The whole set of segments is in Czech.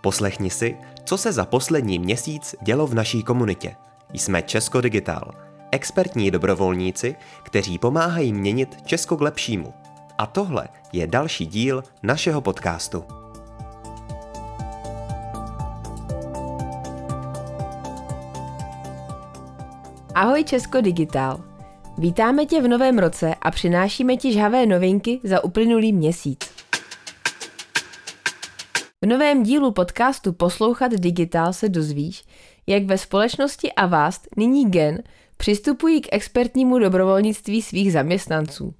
Poslechni si, co se za poslední měsíc dělo v naší komunitě. Jsme Česko Digital, expertní dobrovolníci, kteří pomáhají měnit Česko k lepšímu. A tohle je další díl našeho podcastu. Ahoj Česko Digital. Vítáme tě v novém roce a přinášíme ti žhavé novinky za uplynulý měsíc. V novém dílu podcastu Poslouchat digitál se dozvíš, jak ve společnosti Avast nyní Gen přistupují k expertnímu dobrovolnictví svých zaměstnanců.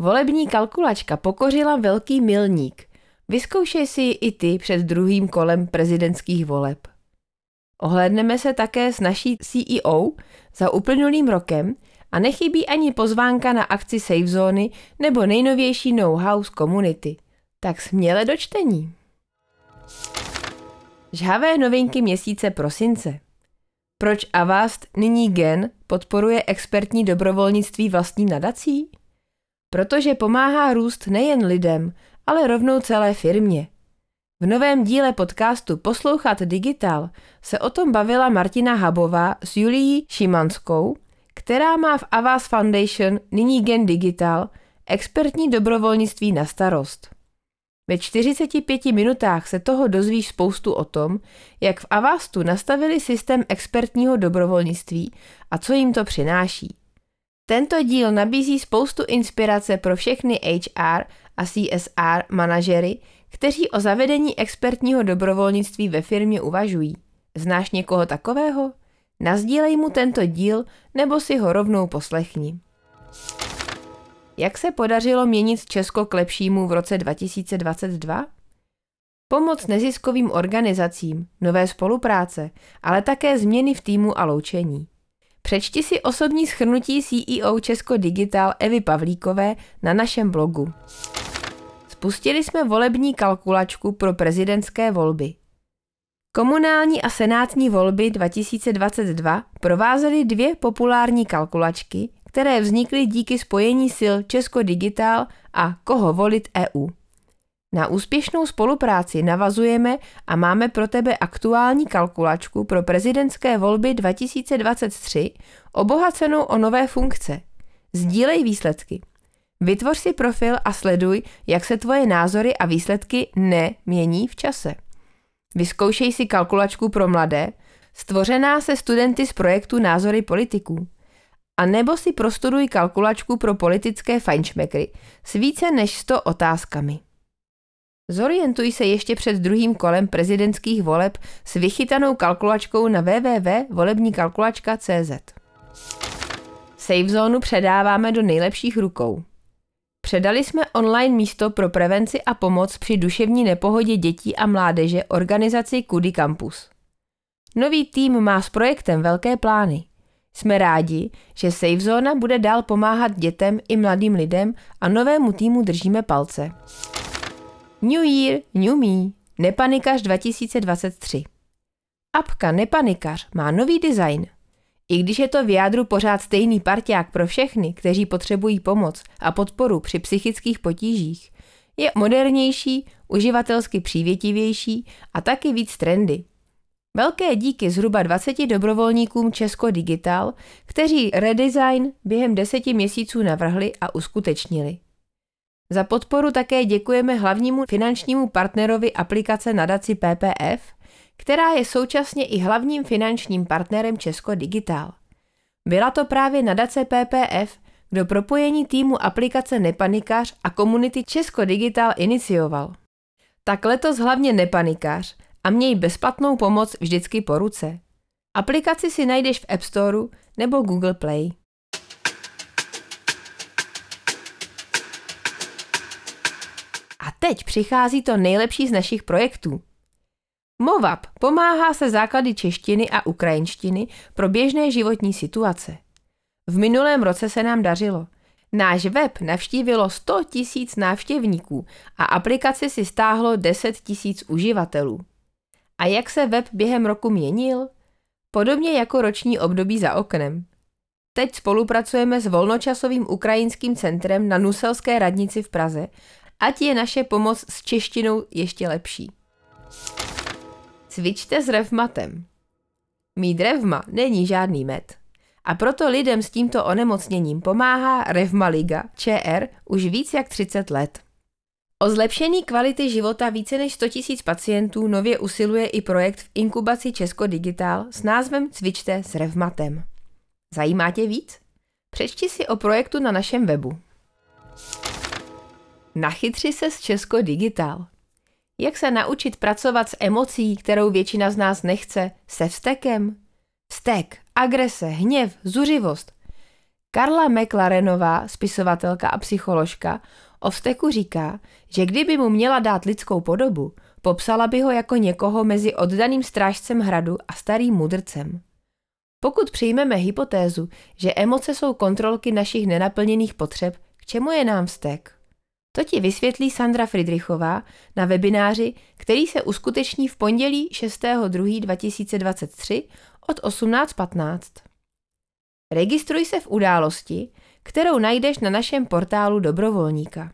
Volební kalkulačka pokořila velký milník. Vyzkoušej si ji i ty před druhým kolem prezidentských voleb. Ohledneme se také s naší CEO za uplynulým rokem a nechybí ani pozvánka na akci Safe Zóny nebo nejnovější know-how z komunity. Tak směle do čtení. Žhavé novinky měsíce prosince. Proč Avast, nyní Gen, podporuje expertní dobrovolnictví vlastní nadací? Protože pomáhá růst nejen lidem, ale rovnou celé firmě. V novém díle podcastu Poslouchat digital se o tom bavila Martina Habová s Julií Šimanskou, která má v Avast Foundation, nyní Gen Digital, expertní dobrovolnictví na starost. Ve 45 minutách se toho dozvíš spoustu o tom, jak v Avastu nastavili systém expertního dobrovolnictví a co jim to přináší. Tento díl nabízí spoustu inspirace pro všechny HR a CSR manažery, kteří o zavedení expertního dobrovolnictví ve firmě uvažují. Znáš někoho takového? Nazdílej mu tento díl nebo si ho rovnou poslechni. Jak se podařilo měnit Česko k lepšímu v roce 2022? Pomoc neziskovým organizacím, nové spolupráce, ale také změny v týmu a loučení. Přečti si osobní schrnutí CEO Česko Digital Evy Pavlíkové na našem blogu. Spustili jsme volební kalkulačku pro prezidentské volby. Komunální a senátní volby 2022 provázely dvě populární kalkulačky, které vznikly díky spojení sil Česko Digital a Koho volit EU. Na úspěšnou spolupráci navazujeme a máme pro tebe aktuální kalkulačku pro prezidentské volby 2023 obohacenou o nové funkce. Sdílej výsledky. Vytvoř si profil a sleduj, jak se tvoje názory a výsledky nemění v čase. Vyzkoušej si kalkulačku pro mladé, stvořená se studenty z projektu Názory politiků a nebo si prostuduj kalkulačku pro politické fajnšmekry s více než 100 otázkami. Zorientuj se ještě před druhým kolem prezidentských voleb s vychytanou kalkulačkou na www.volebníkalkulačka.cz. Safe zónu předáváme do nejlepších rukou. Předali jsme online místo pro prevenci a pomoc při duševní nepohodě dětí a mládeže organizaci Kudy Campus. Nový tým má s projektem velké plány. Jsme rádi, že Safe Zona bude dál pomáhat dětem i mladým lidem a novému týmu držíme palce. New Year, New Me, Nepanikař 2023 Apka Nepanikař má nový design. I když je to v jádru pořád stejný parťák pro všechny, kteří potřebují pomoc a podporu při psychických potížích, je modernější, uživatelsky přívětivější a taky víc trendy. Velké díky zhruba 20 dobrovolníkům Česko Digital, kteří redesign během deseti měsíců navrhli a uskutečnili. Za podporu také děkujeme hlavnímu finančnímu partnerovi aplikace nadaci PPF, která je současně i hlavním finančním partnerem Česko Digital. Byla to právě nadace PPF, kdo propojení týmu aplikace Nepanikař a komunity Česko Digital inicioval. Tak letos hlavně Nepanikař a měj bezplatnou pomoc vždycky po ruce. Aplikaci si najdeš v App Store nebo Google Play. A teď přichází to nejlepší z našich projektů. Movap pomáhá se základy češtiny a ukrajinštiny pro běžné životní situace. V minulém roce se nám dařilo. Náš web navštívilo 100 tisíc návštěvníků a aplikaci si stáhlo 10 tisíc uživatelů. A jak se web během roku měnil? Podobně jako roční období za oknem. Teď spolupracujeme s volnočasovým ukrajinským centrem na Nuselské radnici v Praze, ať je naše pomoc s češtinou ještě lepší. Cvičte s revmatem. Mít revma není žádný med. A proto lidem s tímto onemocněním pomáhá Revma Liga ČR už víc jak 30 let. O zlepšení kvality života více než 100 000 pacientů nově usiluje i projekt v inkubaci Česko Digital s názvem Cvičte s revmatem. Zajímá tě víc? Přečti si o projektu na našem webu. Nachytři se s Česko Digital. Jak se naučit pracovat s emocí, kterou většina z nás nechce, se vztekem? Vztek, agrese, hněv, zuřivost. Karla McLarenová, spisovatelka a psycholožka, o vzteku říká, že kdyby mu měla dát lidskou podobu, popsala by ho jako někoho mezi oddaným strážcem hradu a starým mudrcem. Pokud přijmeme hypotézu, že emoce jsou kontrolky našich nenaplněných potřeb, k čemu je nám vztek? To ti vysvětlí Sandra Friedrichová na webináři, který se uskuteční v pondělí 6.2.2023 od 18.15. Registruj se v události, kterou najdeš na našem portálu dobrovolníka.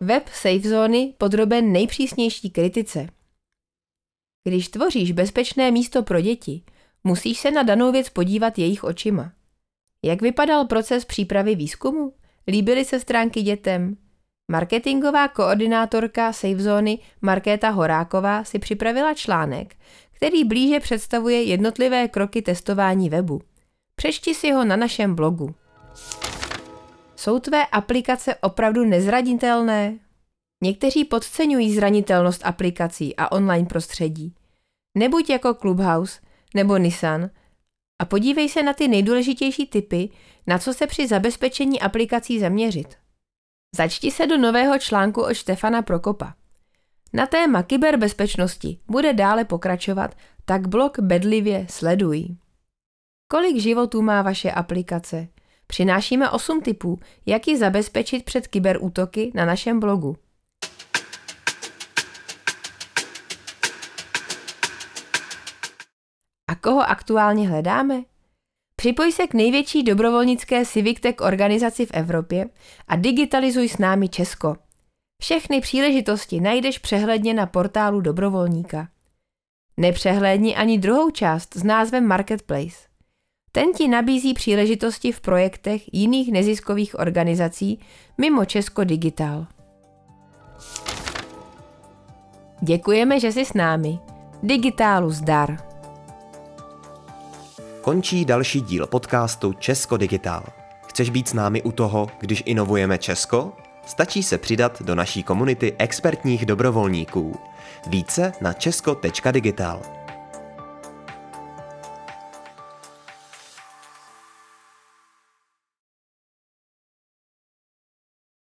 Web SafeZony podroben nejpřísnější kritice. Když tvoříš bezpečné místo pro děti, musíš se na danou věc podívat jejich očima. Jak vypadal proces přípravy výzkumu? Líbily se stránky dětem? Marketingová koordinátorka SafeZony Markéta Horáková si připravila článek, který blíže představuje jednotlivé kroky testování webu. Přečti si ho na našem blogu. Jsou tvé aplikace opravdu nezranitelné? Někteří podceňují zranitelnost aplikací a online prostředí. Nebuď jako Clubhouse nebo Nissan a podívej se na ty nejdůležitější typy, na co se při zabezpečení aplikací zaměřit. Začti se do nového článku od Štefana Prokopa. Na téma kyberbezpečnosti bude dále pokračovat, tak blog bedlivě sleduj. Kolik životů má vaše aplikace? Přinášíme 8 typů, jak ji zabezpečit před kyberútoky na našem blogu. A koho aktuálně hledáme? Připoj se k největší dobrovolnické Civic Tech organizaci v Evropě a digitalizuj s námi Česko. Všechny příležitosti najdeš přehledně na portálu dobrovolníka. Nepřehlédni ani druhou část s názvem Marketplace. Ten ti nabízí příležitosti v projektech jiných neziskových organizací mimo Česko Digital. Děkujeme, že jsi s námi. Digitálu zdar. Končí další díl podcastu Česko Digitál. Chceš být s námi u toho, když inovujeme Česko? Stačí se přidat do naší komunity expertních dobrovolníků. Více na česko.digital.